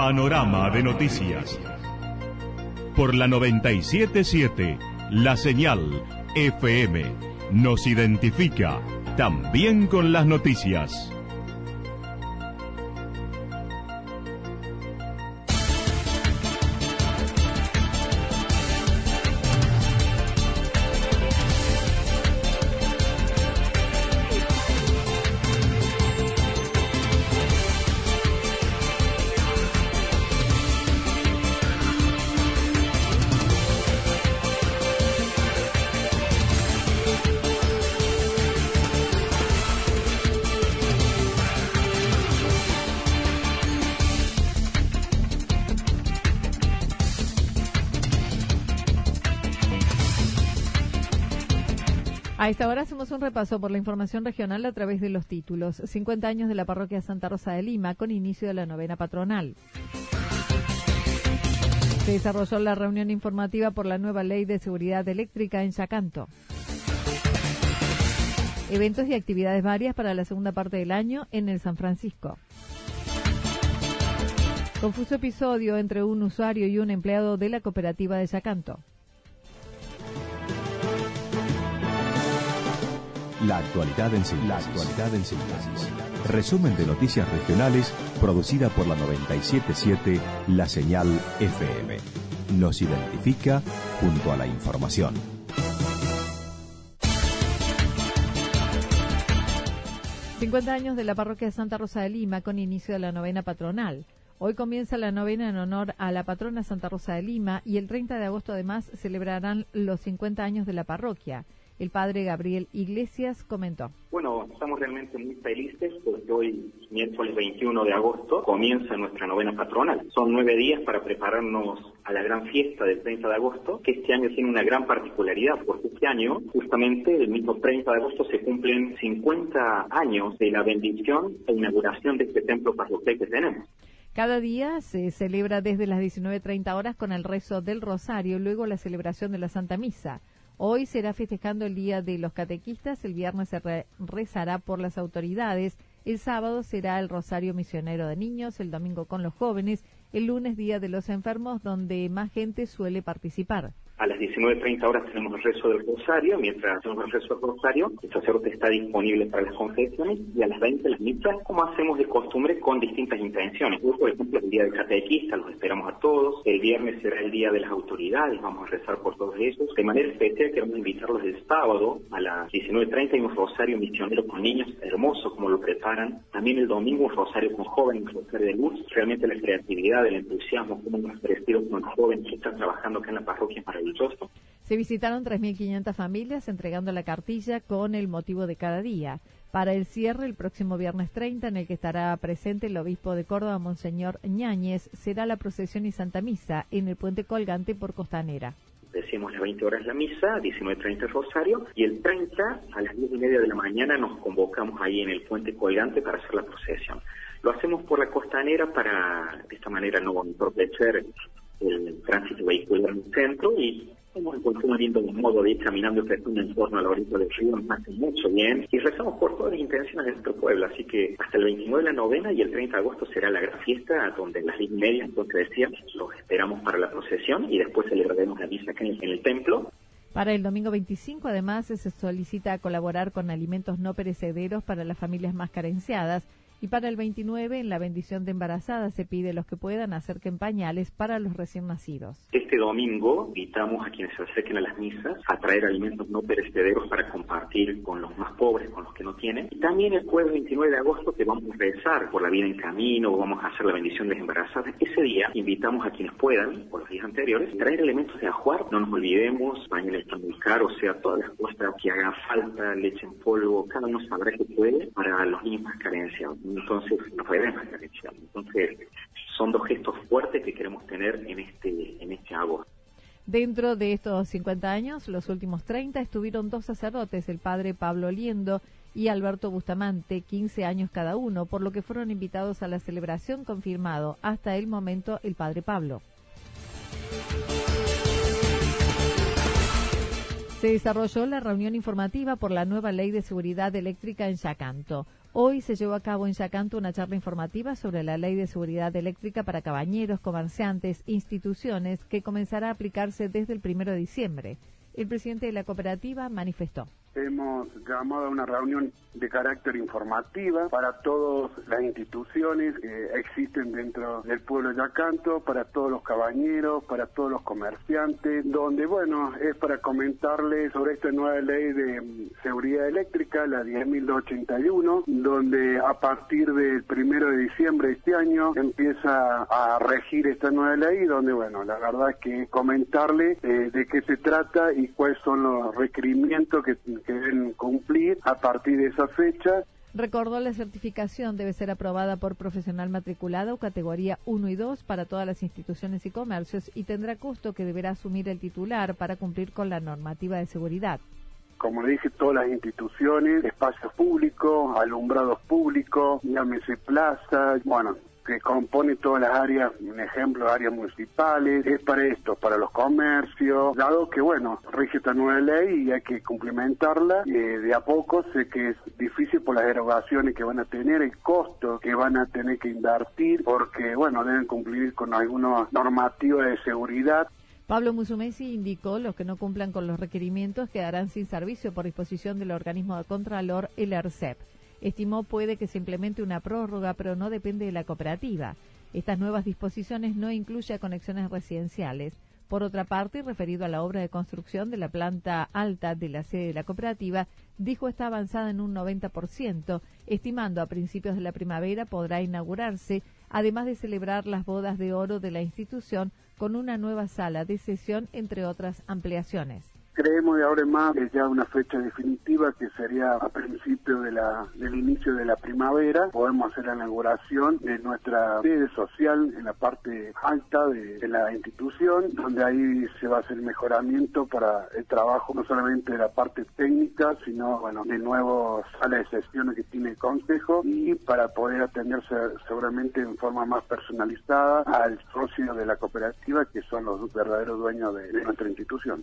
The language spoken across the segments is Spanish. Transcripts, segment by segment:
Panorama de noticias. Por la 977, la señal FM nos identifica también con las noticias. A esta hora hacemos un repaso por la información regional a través de los títulos. 50 años de la parroquia Santa Rosa de Lima con inicio de la novena patronal. Se desarrolló la reunión informativa por la nueva ley de seguridad eléctrica en Yacanto. Eventos y actividades varias para la segunda parte del año en el San Francisco. Confuso episodio entre un usuario y un empleado de la cooperativa de Yacanto. La actualidad en síntesis. Resumen de noticias regionales producida por la 977 La Señal FM. Nos identifica junto a la información. ...50 años de la parroquia de Santa Rosa de Lima con inicio de la novena patronal. Hoy comienza la novena en honor a la patrona Santa Rosa de Lima y el 30 de agosto además celebrarán los 50 años de la parroquia. El padre Gabriel Iglesias comentó. Bueno, estamos realmente muy felices porque hoy, miércoles 21 de agosto, comienza nuestra novena patronal. Son nueve días para prepararnos a la gran fiesta del 30 de agosto, que este año tiene una gran particularidad, porque este año, justamente el mismo 30 de agosto, se cumplen 50 años de la bendición e inauguración de este templo parroquial que tenemos. Cada día se celebra desde las 19.30 horas con el rezo del rosario, luego la celebración de la Santa Misa. Hoy será festejando el Día de los Catequistas, el viernes se rezará por las autoridades, el sábado será el Rosario Misionero de Niños, el domingo con los jóvenes, el lunes Día de los Enfermos, donde más gente suele participar. A las 19.30 horas tenemos el rezo del rosario, mientras hacemos el rezo del rosario, el sacerdote está disponible para las confesiones y a las 20 las misas, como hacemos de costumbre, con distintas intenciones. por ejemplo, el día del catequista, los esperamos a todos. El viernes será el día de las autoridades, vamos a rezar por todos ellos. De manera especial queremos invitarlos el sábado a las 19.30 hay un rosario misionero con niños, hermoso como lo preparan. También el domingo un rosario con jóvenes, un rosario de luz. Realmente la creatividad, el entusiasmo, como hemos ofrecido con los jóvenes que están trabajando acá en la parroquia para se visitaron 3.500 familias entregando la cartilla con el motivo de cada día. Para el cierre, el próximo viernes 30, en el que estará presente el obispo de Córdoba, Monseñor Ñáñez, será la procesión y Santa Misa en el puente colgante por Costanera. Decimos las 20 horas la misa, 19.30 el rosario, y el 30 a las 10 y media de la mañana nos convocamos ahí en el puente colgante para hacer la procesión. Lo hacemos por la costanera para de esta manera no entorpecer el tránsito vehicular en el centro y consumo lindo un modo de ir caminando en torno a la orilla del río nos hace mucho bien. Y rezamos por todas las intenciones de nuestro pueblo así que hasta el 29 de la novena y el 30 de agosto será la gran fiesta donde las 10 y media entonces decíamos los esperamos para la procesión y después celebraremos la misa acá en el templo. Para el domingo 25, además, se solicita colaborar con alimentos no perecederos para las familias más carenciadas y para el 29, en la bendición de embarazada, se pide los que puedan acerquen pañales para los recién nacidos. Este domingo invitamos a quienes se acerquen a las misas a traer alimentos no perecederos para compartir con los más pobres, con los que no tienen. Y también el jueves 29 de agosto que vamos a rezar por la vida en camino, vamos a hacer la bendición de embarazadas. Ese día invitamos a quienes puedan, por los días anteriores, traer elementos de ajuar. No nos olvidemos, pañales están muy caros, o sea, todas las cosas que hagan falta, leche en polvo, cada uno sabrá que puede para los niños más carenciados entonces no podemos Entonces, son dos gestos fuertes que queremos tener en este, en este agosto. Dentro de estos 50 años, los últimos 30 estuvieron dos sacerdotes, el padre Pablo Liendo y Alberto Bustamante, 15 años cada uno, por lo que fueron invitados a la celebración confirmado hasta el momento el padre Pablo. Se desarrolló la reunión informativa por la nueva ley de seguridad eléctrica en Yacanto. Hoy se llevó a cabo en Yacanto una charla informativa sobre la ley de seguridad eléctrica para cabañeros, comerciantes, instituciones, que comenzará a aplicarse desde el primero de diciembre. El presidente de la cooperativa manifestó. Hemos llamado a una reunión de carácter informativa para todas las instituciones que existen dentro del pueblo de Yacanto, para todos los cabañeros, para todos los comerciantes, donde, bueno, es para comentarles sobre esta nueva ley de mm, seguridad eléctrica, la 10.281, donde a partir del primero de diciembre de este año empieza a regir esta nueva ley, donde, bueno, la verdad es que comentarle eh, de qué se trata y cuáles son los requerimientos que que deben cumplir a partir de esa fecha. Recordó la certificación debe ser aprobada por profesional matriculado categoría 1 y 2 para todas las instituciones y comercios y tendrá costo que deberá asumir el titular para cumplir con la normativa de seguridad como le dije, todas las instituciones, espacios públicos, alumbrados públicos, llámese plaza, bueno, que compone todas las áreas, un ejemplo, áreas municipales, es para esto, para los comercios, dado que, bueno, rige esta nueva ley y hay que cumplimentarla eh, de a poco, sé que es difícil por las erogaciones que van a tener, el costo que van a tener que invertir, porque, bueno, deben cumplir con algunas normativas de seguridad. Pablo Musumesi indicó los que no cumplan con los requerimientos quedarán sin servicio por disposición del organismo de Contralor, el ERCEP. Estimó puede que se implemente una prórroga, pero no depende de la cooperativa. Estas nuevas disposiciones no incluyen conexiones residenciales. Por otra parte, referido a la obra de construcción de la planta alta de la sede de la cooperativa, dijo está avanzada en un 90%, estimando a principios de la primavera podrá inaugurarse, además de celebrar las bodas de oro de la institución con una nueva sala de sesión, entre otras ampliaciones. Creemos de ahora en más que ya una fecha definitiva que sería a principio de la, del inicio de la primavera. Podemos hacer la inauguración de nuestra sede social en la parte alta de, la institución, donde ahí se va a hacer mejoramiento para el trabajo no solamente de la parte técnica, sino bueno de nuevos salas de sesiones que tiene el consejo y para poder atenderse seguramente en forma más personalizada al socio de la cooperativa que son los verdaderos dueños de nuestra institución.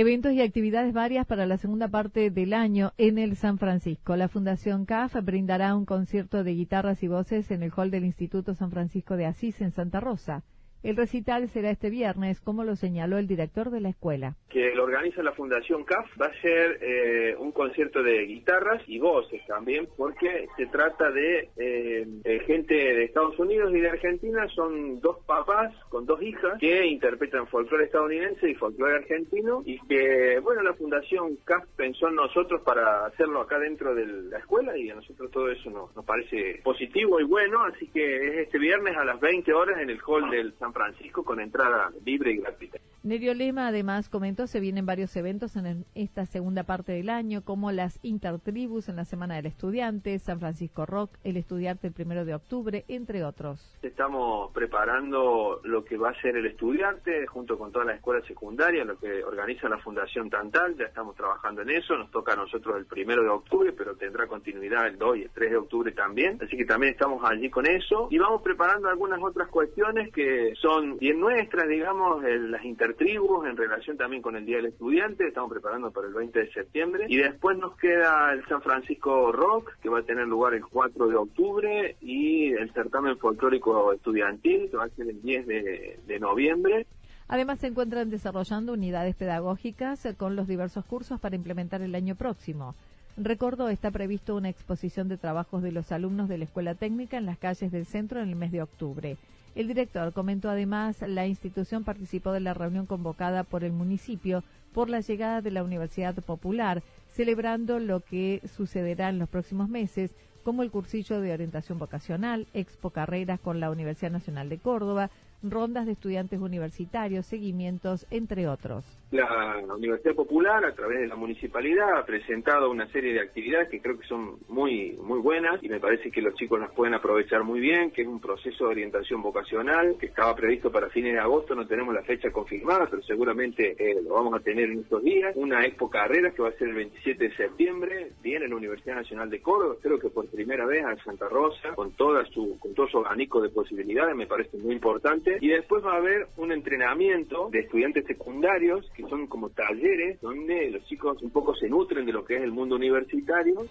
Eventos y actividades varias para la segunda parte del año en el San Francisco. La Fundación CAF brindará un concierto de guitarras y voces en el hall del Instituto San Francisco de Asís en Santa Rosa. El recital será este viernes, como lo señaló el director de la escuela. Que lo organiza la Fundación CAF va a ser eh, un concierto de guitarras y voces también, porque se trata de eh, gente de Estados Unidos y de Argentina. Son dos papás con dos hijas que interpretan folclore estadounidense y folclore argentino y que, bueno, la Fundación CAF pensó en nosotros para hacerlo acá dentro de la escuela y a nosotros todo eso nos, nos parece positivo y bueno, así que es este viernes a las 20 horas en el hall del San Francisco con entrada libre y gratuita. Nerio Lema además comentó se vienen varios eventos en esta segunda parte del año como las Intertribus en la Semana del Estudiante, San Francisco Rock, el Estudiante el primero de octubre, entre otros. Estamos preparando lo que va a ser el estudiante junto con toda la escuela secundaria, lo que organiza la Fundación Tantal, ya estamos trabajando en eso, nos toca a nosotros el primero de octubre, pero tendrá continuidad el 2 y el 3 de octubre también, así que también estamos allí con eso y vamos preparando algunas otras cuestiones que son bien nuestras, digamos, las intertribus en relación también con el Día del Estudiante, estamos preparando para el 20 de septiembre, y después nos queda el San Francisco Rock, que va a tener lugar el 4 de octubre, y el certamen folclórico estudiantil, que va a ser el 10 de, noviembre. Además, se encuentran desarrollando unidades pedagógicas con los diversos cursos para implementar el año próximo. Recordó, está previsto una exposición de trabajos de los alumnos de la Escuela Técnica en las calles del centro en el mes de octubre. El director comentó además la institución participó de la reunión convocada por el municipio por la llegada de la Universidad Popular, celebrando lo que sucederá en los próximos meses, como el cursillo de orientación vocacional, expo carreras con la Universidad Nacional de Córdoba, rondas de estudiantes universitarios, seguimientos, entre otros. La Universidad Popular, a través de la municipalidad, ha presentado una serie de actividades que creo que son muy, muy buenas y me parece que los chicos las pueden aprovechar muy bien, que es un proceso de orientación vocacional que estaba previsto para fines de agosto, no tenemos la fecha confirmada, pero seguramente eh, lo vamos a tener en estos días. Una Expo Carreras que va a ser el 27 de septiembre, viene la Universidad Nacional de Córdoba, creo que por primera vez a Santa Rosa, con, toda su, con todo su abanico de posibilidades, me parece muy importante. Y después va a haber un entrenamiento de estudiantes secundarios que son como talleres donde los chicos un poco se nutren de lo que es el mundo universitario.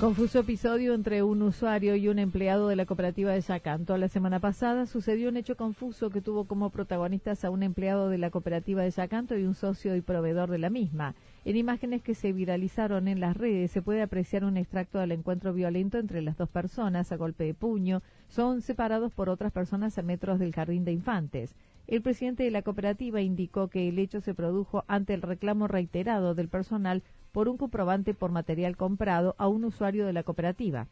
Confuso episodio entre un usuario y un empleado de la cooperativa de Yacanto. La semana pasada sucedió un hecho confuso que tuvo como protagonistas a un empleado de la cooperativa de Yacanto y un socio y proveedor de la misma. En imágenes que se viralizaron en las redes se puede apreciar un extracto del encuentro violento entre las dos personas a golpe de puño. Son separados por otras personas a metros del jardín de infantes. El presidente de la cooperativa indicó que el hecho se produjo ante el reclamo reiterado del personal por un comprobante por material comprado a un usuario de la cooperativa.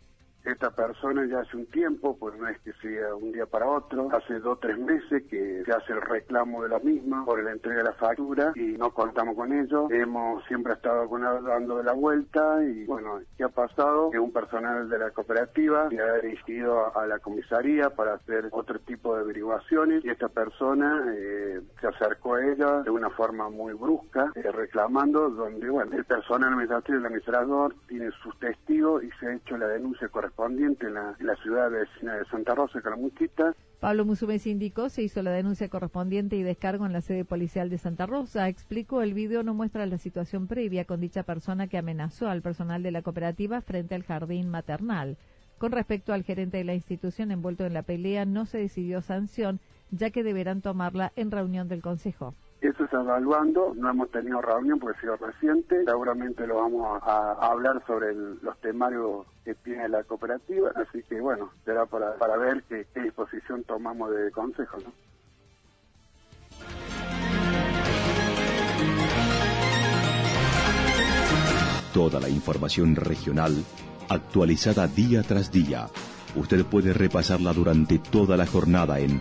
Esta persona ya hace un tiempo, pues no es que sea un día para otro, hace dos o tres meses que se hace el reclamo de la misma por la entrega de la factura y no contamos con ello. Hemos siempre estado con, dando la vuelta y bueno, ¿qué ha pasado? Que un personal de la cooperativa se ha dirigido a, la comisaría para hacer otro tipo de averiguaciones y esta persona eh, se acercó a ella de una forma muy brusca, eh, reclamando donde, bueno, el personal administrativo, el administrador, tiene sus testigos y se ha hecho la denuncia correspondiente correspondiente en la, ciudad vecina de Santa Rosa, Calamuchita. Pablo Musumés indicó se hizo la denuncia correspondiente y descargo en la sede policial de Santa Rosa. Explicó el video no muestra la situación previa con dicha persona que amenazó al personal de la cooperativa frente al jardín maternal. Con respecto al gerente de la institución envuelto en la pelea, no se decidió sanción, ya que deberán tomarla en reunión del Consejo. Eso está evaluando, no hemos tenido reunión porque ha sido reciente, seguramente lo vamos a, hablar sobre los temarios que tiene la cooperativa, así que bueno, será para, para ver qué, qué disposición tomamos de consejo. ¿no? Toda la información regional actualizada día tras día. Usted puede repasarla durante toda la jornada en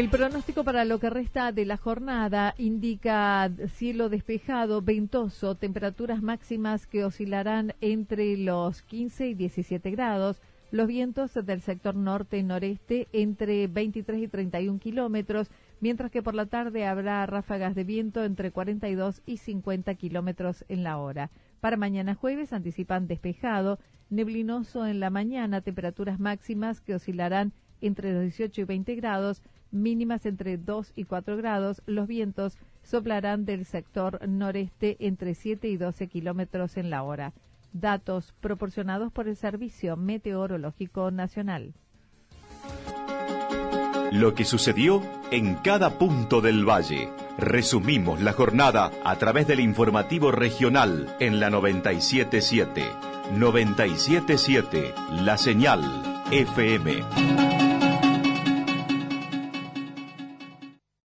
El pronóstico para lo que resta de la jornada indica cielo despejado, ventoso, temperaturas máximas que oscilarán entre los 15 y 17 grados, los vientos del sector norte y noreste entre 23 y 31 kilómetros, mientras que por la tarde habrá ráfagas de viento entre 42 y 50 kilómetros en la hora. Para mañana jueves anticipan despejado, neblinoso en la mañana, temperaturas máximas que oscilarán entre los 18 y 20 grados, mínimas entre 2 y 4 grados. Los vientos soplarán del sector noreste entre 7 y 12 kilómetros en la hora. Datos proporcionados por el Servicio Meteorológico Nacional. Lo que sucedió en cada punto del valle. Resumimos la jornada a través del informativo regional en la 977. 977, la señal FM.